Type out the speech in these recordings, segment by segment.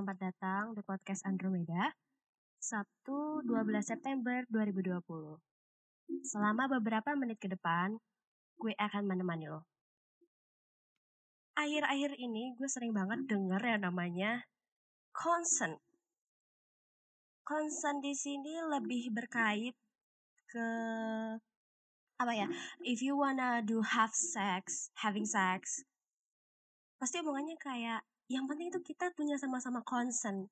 Selamat datang di podcast Andromeda. Sabtu 12 September 2020. Selama beberapa menit ke depan, gue akan menemani lo. Akhir-akhir ini gue sering banget denger yang namanya consent. Consent di sini lebih berkait ke apa ya? If you wanna do have sex, having sex, pasti omongannya kayak yang penting itu kita punya sama-sama concern.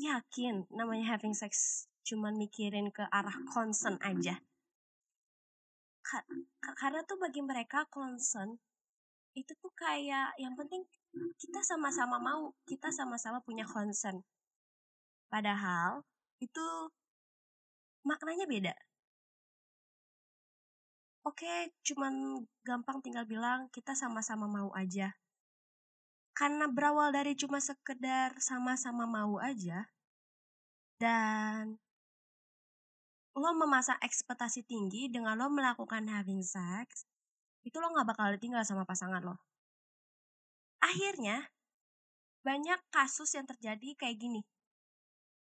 Yakin namanya having sex cuman mikirin ke arah concern aja. Ka karena tuh bagi mereka concern itu tuh kayak yang penting kita sama-sama mau, kita sama-sama punya concern. Padahal itu maknanya beda. Oke, cuman gampang tinggal bilang kita sama-sama mau aja karena berawal dari cuma sekedar sama-sama mau aja. Dan lo memasang ekspektasi tinggi dengan lo melakukan having sex itu lo gak bakal ditinggal sama pasangan lo. Akhirnya banyak kasus yang terjadi kayak gini.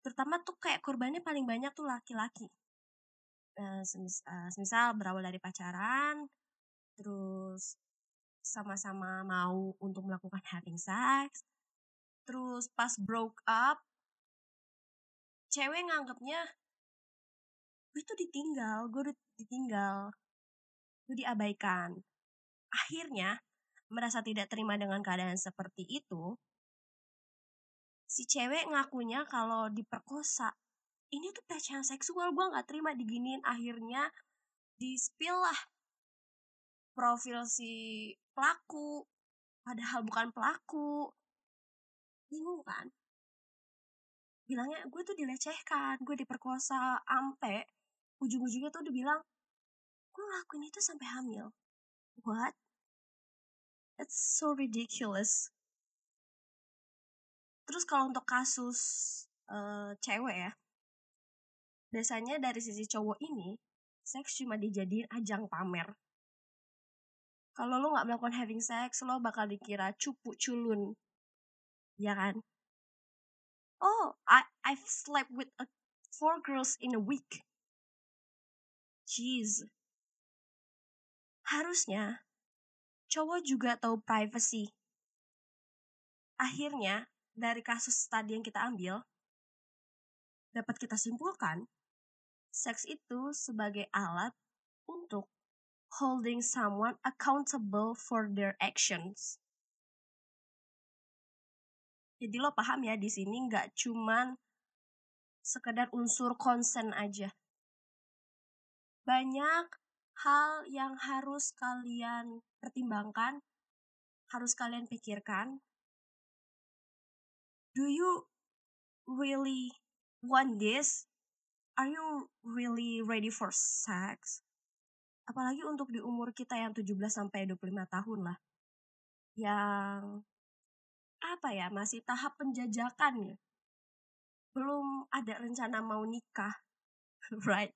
Terutama tuh kayak korbannya paling banyak tuh laki-laki. Uh, semisal berawal dari pacaran terus sama-sama mau untuk melakukan having sex. Terus pas broke up, cewek nganggapnya gue tuh ditinggal, gue ditinggal, gue diabaikan. Akhirnya, merasa tidak terima dengan keadaan seperti itu, si cewek ngakunya kalau diperkosa. Ini tuh pelecehan seksual, gue gak terima diginiin. Akhirnya, di spill lah profil si pelaku. Padahal bukan pelaku. Bingung kan? Bilangnya gue tuh dilecehkan gue diperkosa ampe. Ujung-ujungnya tuh udah bilang gue ngelakuin itu sampai hamil. What? It's so ridiculous. Terus kalau untuk kasus uh, cewek ya biasanya dari sisi cowok ini seks cuma dijadiin ajang pamer kalau lo nggak melakukan having sex lo bakal dikira cupu culun. Ya kan? Oh I I've slept with a, four girls in a week. Jeez. Harusnya cowok juga tahu privacy. Akhirnya dari kasus tadi yang kita ambil dapat kita simpulkan seks itu sebagai alat holding someone accountable for their actions. Jadi lo paham ya di sini nggak cuman sekedar unsur konsen aja. Banyak hal yang harus kalian pertimbangkan, harus kalian pikirkan. Do you really want this? Are you really ready for sex? Apalagi untuk di umur kita yang 17 sampai 25 tahun lah. Yang apa ya, masih tahap penjajakan ya. Belum ada rencana mau nikah. right?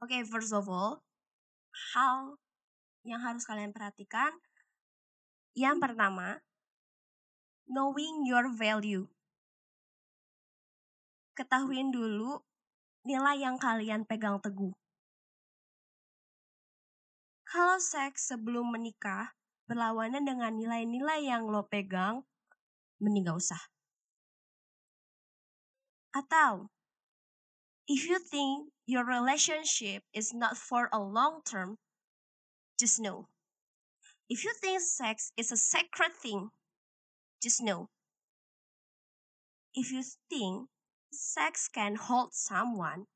Oke, okay, first of all, hal yang harus kalian perhatikan yang pertama, knowing your value. Ketahuin dulu nilai yang kalian pegang teguh. Kalau seks sebelum menikah berlawanan dengan nilai-nilai yang lo pegang, mending gak usah. Atau, if you think your relationship is not for a long term, just know. If you think sex is a sacred thing, just know. If you think sex can hold someone,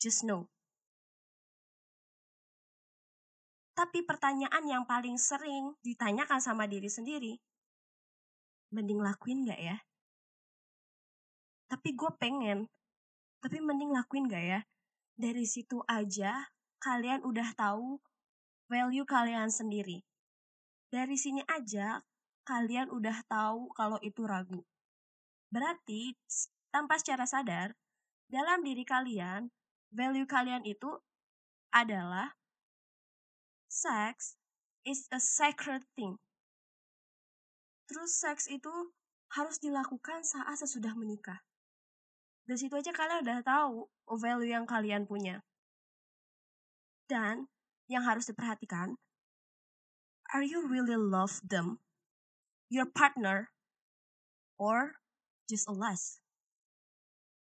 just know. Tapi pertanyaan yang paling sering ditanyakan sama diri sendiri, mending lakuin gak ya? Tapi gue pengen, tapi mending lakuin gak ya? Dari situ aja kalian udah tahu value kalian sendiri. Dari sini aja kalian udah tahu kalau itu ragu. Berarti tanpa secara sadar, dalam diri kalian, value kalian itu adalah sex is a sacred thing. Terus seks itu harus dilakukan saat sesudah menikah. Dari situ aja kalian udah tahu value yang kalian punya. Dan yang harus diperhatikan, are you really love them, your partner, or just a lust?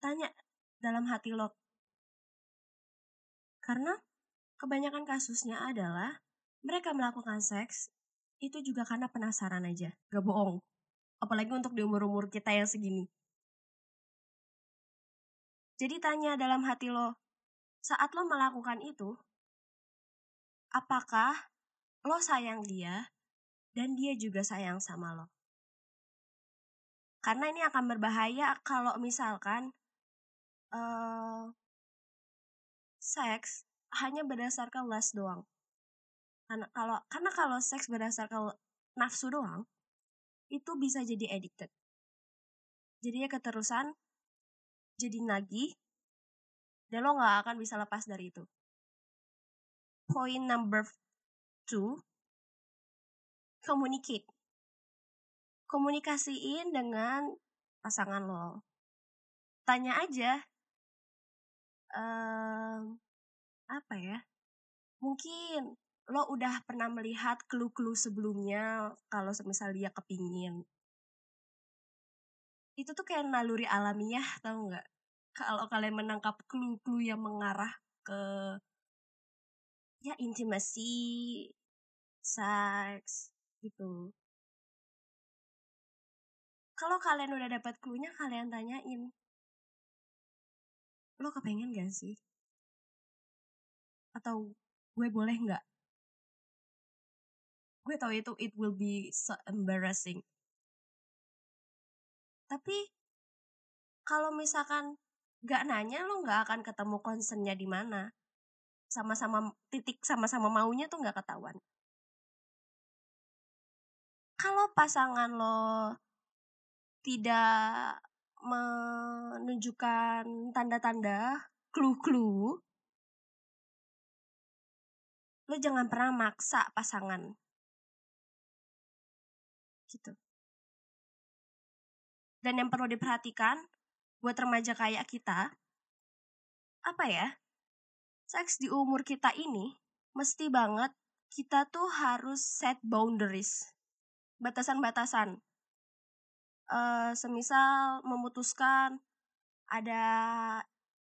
Tanya dalam hati lo. Karena kebanyakan kasusnya adalah mereka melakukan seks itu juga karena penasaran aja, gak bohong. Apalagi untuk di umur-umur kita yang segini. Jadi tanya dalam hati lo, saat lo melakukan itu, apakah lo sayang dia dan dia juga sayang sama lo? Karena ini akan berbahaya kalau misalkan uh, seks hanya berdasarkan lust doang. Karena kalau karena kalau seks berdasarkan nafsu doang, itu bisa jadi addicted. Jadi ya keterusan jadi nagih dan lo nggak akan bisa lepas dari itu. Point number two, communicate. Komunikasiin dengan pasangan lo. Tanya aja, um, apa ya? Mungkin lo udah pernah melihat clue-clue sebelumnya kalau semisal dia kepingin. Itu tuh kayak naluri alamiah tau nggak? Kalau kalian menangkap clue-clue yang mengarah ke ya intimasi seks gitu. Kalau kalian udah dapat clue-nya kalian tanyain. Lo kepengen gak sih atau gue boleh nggak gue tau itu it will be so embarrassing tapi kalau misalkan gak nanya lo gak akan ketemu concernnya di mana. Sama-sama titik sama-sama maunya tuh gak ketahuan. Kalau pasangan lo tidak menunjukkan tanda-tanda clue-clue, lo jangan pernah maksa pasangan. Gitu. Dan yang perlu diperhatikan buat remaja kayak kita, apa ya? Seks di umur kita ini mesti banget kita tuh harus set boundaries. Batasan-batasan. Uh, semisal memutuskan ada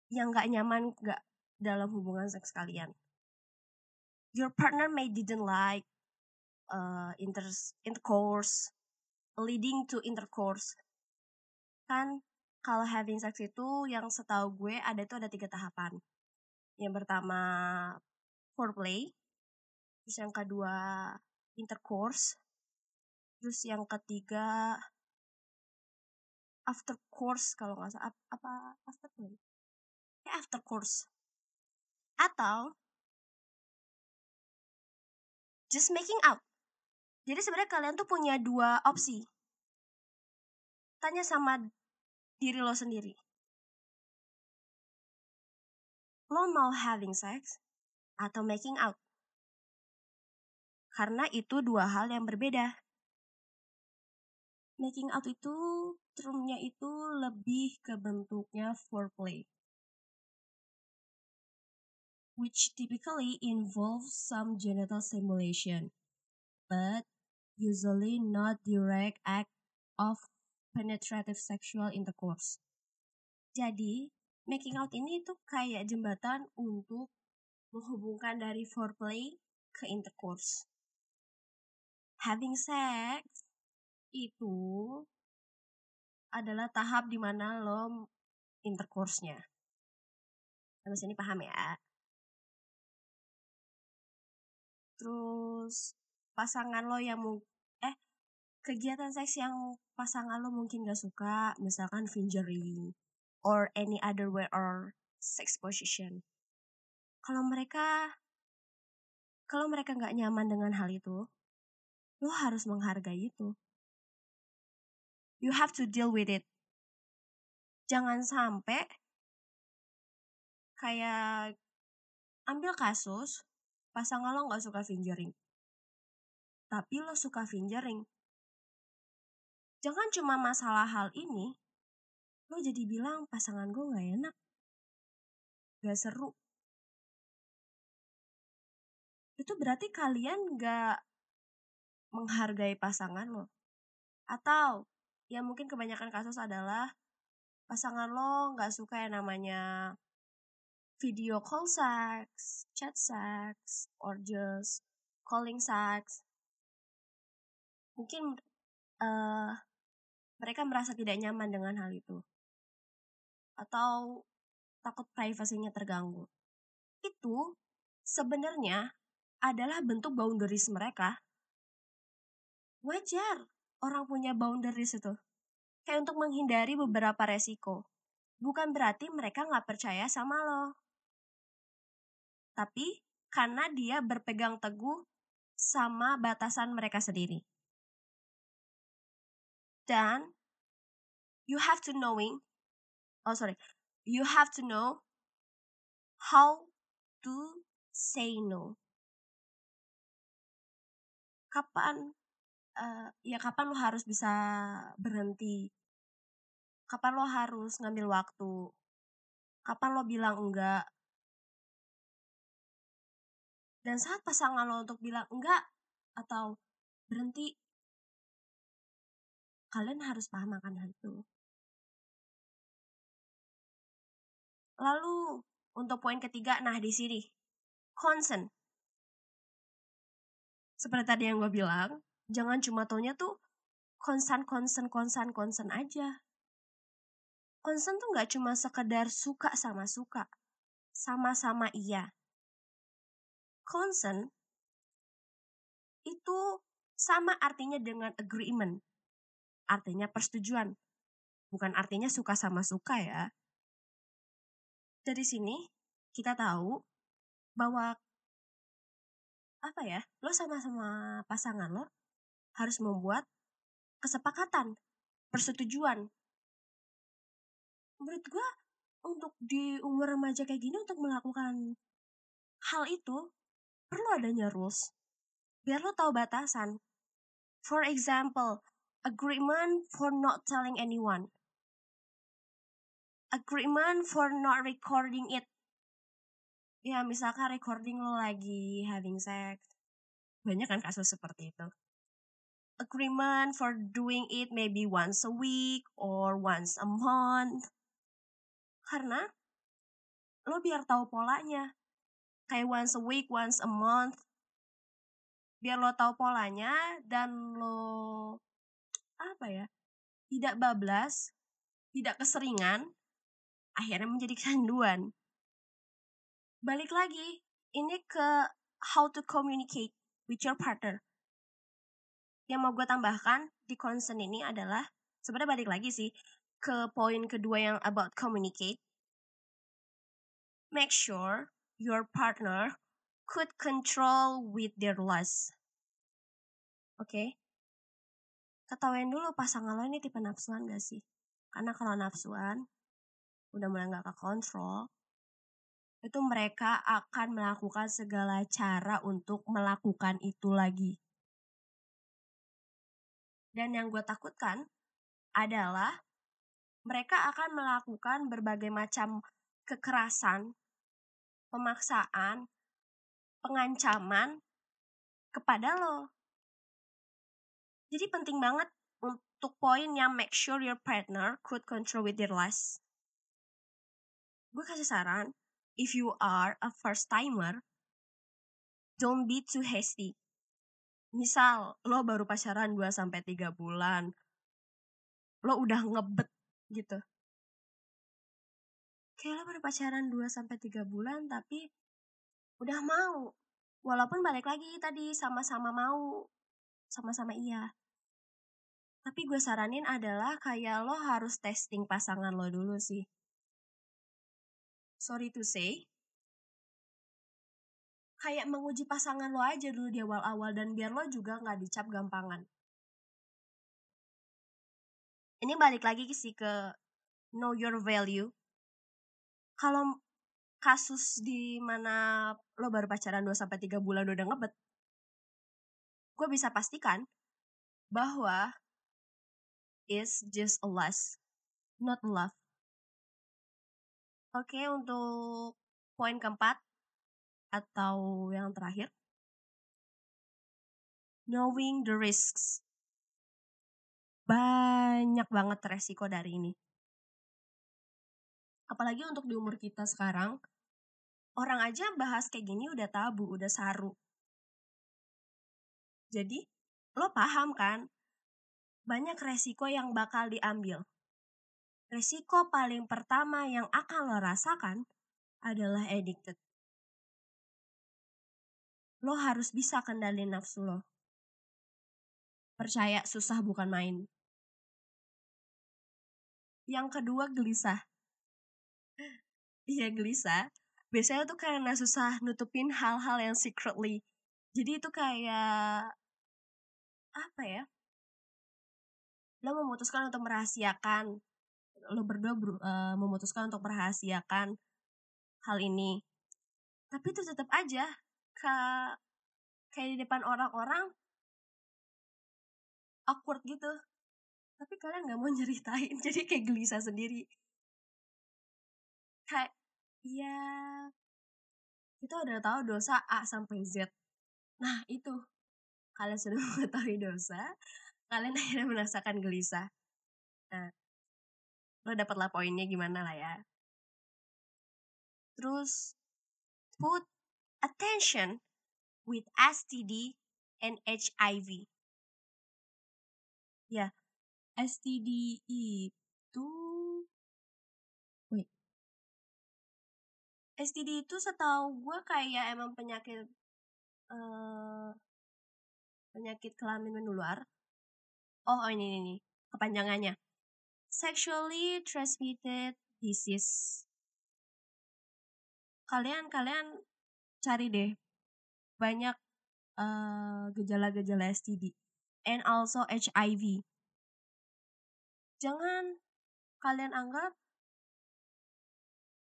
yang gak nyaman gak dalam hubungan seks kalian. Your partner may didn't like uh, inter intercourse, leading to intercourse. Kan kalau having sex itu yang setahu gue ada itu ada tiga tahapan. Yang pertama foreplay, terus yang kedua intercourse, terus yang ketiga after course kalau nggak salah apa after play ya after course atau just making out jadi sebenarnya kalian tuh punya dua opsi tanya sama diri lo sendiri. Lo mau having sex atau making out? Karena itu dua hal yang berbeda. Making out itu termnya itu lebih ke bentuknya foreplay. Which typically involves some genital stimulation, but usually not direct act of penetrative sexual intercourse. Jadi, making out ini itu kayak jembatan untuk menghubungkan dari foreplay ke intercourse. Having sex itu adalah tahap di mana lo intercourse-nya. Sampai sini paham ya? Terus pasangan lo yang mau eh kegiatan seks yang pasangan lo mungkin gak suka, misalkan fingering, or any other way or sex position. Kalau mereka, kalau mereka nggak nyaman dengan hal itu, lo harus menghargai itu. You have to deal with it. Jangan sampai kayak ambil kasus pasangan lo nggak suka fingering, tapi lo suka fingering Jangan cuma masalah hal ini, lo jadi bilang pasangan gue gak enak. Gak seru. Itu berarti kalian gak menghargai pasangan lo. Atau ya mungkin kebanyakan kasus adalah pasangan lo gak suka yang namanya video call sex, chat sex, or just calling sex. Mungkin uh, mereka merasa tidak nyaman dengan hal itu. Atau takut privasinya terganggu. Itu sebenarnya adalah bentuk boundaries mereka. Wajar orang punya boundaries itu. Kayak untuk menghindari beberapa resiko. Bukan berarti mereka nggak percaya sama lo tapi karena dia berpegang teguh sama batasan mereka sendiri. Dan you have to knowing, oh sorry, you have to know how to say no. Kapan, uh, ya kapan lo harus bisa berhenti? Kapan lo harus ngambil waktu? Kapan lo bilang enggak? Dan saat pasangan lo untuk bilang enggak atau berhenti, kalian harus paham akan hal itu. Lalu untuk poin ketiga, nah di sini consent. Seperti tadi yang gue bilang, jangan cuma taunya tuh konsen, konsen, konsen, konsen aja. Konsen tuh nggak cuma sekedar suka sama suka, sama-sama iya consent itu sama artinya dengan agreement. Artinya persetujuan. Bukan artinya suka sama suka ya. Dari sini kita tahu bahwa apa ya, lo sama-sama pasangan lo harus membuat kesepakatan, persetujuan. Menurut gue untuk di umur remaja kayak gini untuk melakukan hal itu perlu adanya rules. Biar lo tahu batasan. For example, agreement for not telling anyone. Agreement for not recording it. Ya, misalkan recording lo lagi having sex. Banyak kan kasus seperti itu. Agreement for doing it maybe once a week or once a month. Karena lo biar tahu polanya kayak once a week, once a month. Biar lo tahu polanya dan lo apa ya? Tidak bablas, tidak keseringan, akhirnya menjadi kecanduan. Balik lagi, ini ke how to communicate with your partner. Yang mau gue tambahkan di concern ini adalah, sebenarnya balik lagi sih, ke poin kedua yang about communicate. Make sure your partner could control with their lust. Oke? Okay? Ketawain dulu pasangan lo ini tipe nafsuan gak sih? Karena kalau nafsuan, udah mulai gak kekontrol, itu mereka akan melakukan segala cara untuk melakukan itu lagi. Dan yang gue takutkan adalah mereka akan melakukan berbagai macam kekerasan pemaksaan, pengancaman kepada lo. Jadi penting banget untuk poin yang make sure your partner could control with their lust. Gue kasih saran, if you are a first timer, don't be too hasty. Misal, lo baru pacaran 2 sampai 3 bulan. Lo udah ngebet gitu kayak lo baru pacaran 2 sampai 3 bulan tapi udah mau. Walaupun balik lagi tadi sama-sama mau, sama-sama iya. Tapi gue saranin adalah kayak lo harus testing pasangan lo dulu sih. Sorry to say, kayak menguji pasangan lo aja dulu di awal-awal dan biar lo juga nggak dicap gampangan. Ini balik lagi sih ke know your value kalau kasus di mana lo baru pacaran 2 sampai 3 bulan udah ngebet, gue bisa pastikan bahwa is just a lust, not love. Oke, untuk poin keempat atau yang terakhir, knowing the risks. Banyak banget resiko dari ini. Apalagi untuk di umur kita sekarang, orang aja bahas kayak gini udah tabu, udah saru. Jadi, lo paham kan? Banyak resiko yang bakal diambil. Resiko paling pertama yang akan lo rasakan adalah addicted. Lo harus bisa kendali nafsu lo. Percaya susah bukan main. Yang kedua gelisah. Iya gelisah. Biasanya tuh karena susah nutupin hal-hal yang secretly. Jadi itu kayak apa ya? Lo memutuskan untuk merahasiakan lo berdua ber, uh, memutuskan untuk merahasiakan hal ini tapi itu tetap aja ke kayak di depan orang-orang awkward gitu tapi kalian nggak mau nyeritain jadi kayak gelisah sendiri kayak ya kita udah tahu dosa A sampai Z. Nah itu. Kalian sudah mengetahui dosa kalian akhirnya merasakan gelisah. Nah lo dapet lah poinnya gimana lah ya. Terus put attention with STD and HIV ya STD itu STD itu setahu gue kayak emang penyakit uh, penyakit kelamin menular oh, oh ini ini kepanjangannya sexually transmitted disease. Kalian kalian cari deh banyak gejala gejala-gejala STD and also HIV. Jangan kalian anggap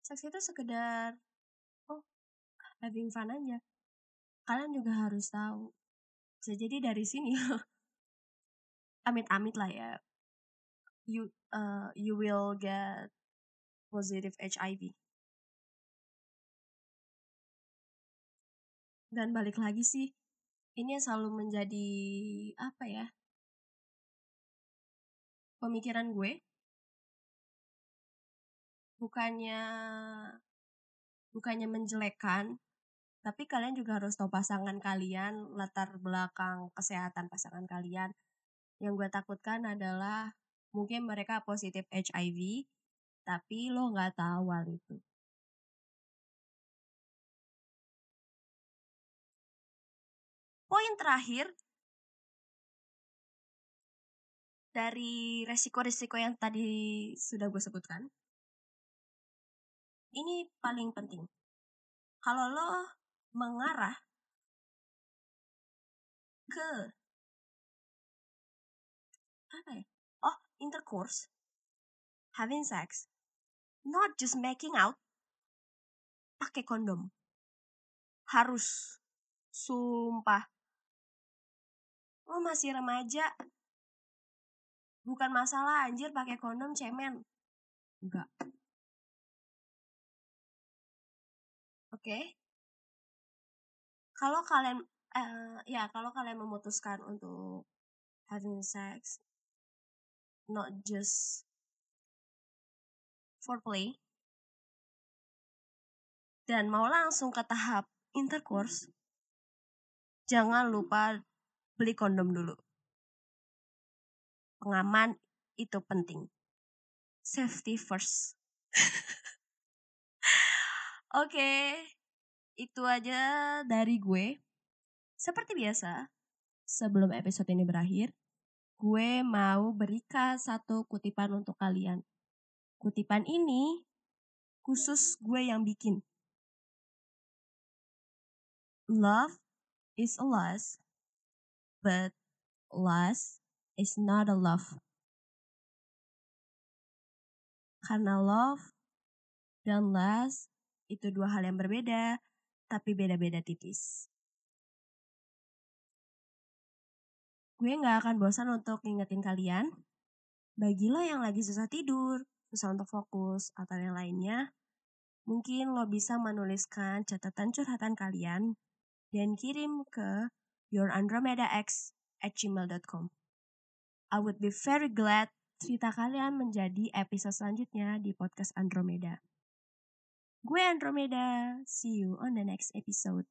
seks itu sekedar having fun aja. Kalian juga harus tahu. Bisa jadi dari sini Amit-amit lah ya you uh, you will get positive HIV. Dan balik lagi sih, ini yang selalu menjadi apa ya? Pemikiran gue bukannya bukannya menjelekkan, tapi kalian juga harus tahu pasangan kalian, latar belakang kesehatan pasangan kalian. Yang gue takutkan adalah mungkin mereka positif HIV, tapi lo nggak tahu hal itu. Poin terakhir dari resiko-resiko yang tadi sudah gue sebutkan, ini paling penting. Kalau lo mengarah ke apa ya? intercourse, having sex, not just making out, pakai kondom. Harus. Sumpah. Lo masih remaja. Bukan masalah anjir pakai kondom cemen. Enggak. Oke. Okay. Kalau kalian uh, ya kalau kalian memutuskan untuk having sex not just foreplay dan mau langsung ke tahap intercourse, jangan lupa beli kondom dulu. Pengaman itu penting. Safety first. Oke, okay, itu aja dari gue. Seperti biasa, sebelum episode ini berakhir, gue mau berikan satu kutipan untuk kalian. Kutipan ini khusus gue yang bikin. Love is a loss, but loss is not a love. Karena love dan lust itu dua hal yang berbeda, tapi beda-beda tipis. gue gak akan bosan untuk ngingetin kalian Bagi lo yang lagi susah tidur, susah untuk fokus, atau yang lainnya, mungkin lo bisa menuliskan catatan curhatan kalian dan kirim ke yourandromedax at gmail.com. I would be very glad cerita kalian menjadi episode selanjutnya di podcast Andromeda. Gue Andromeda, see you on the next episode.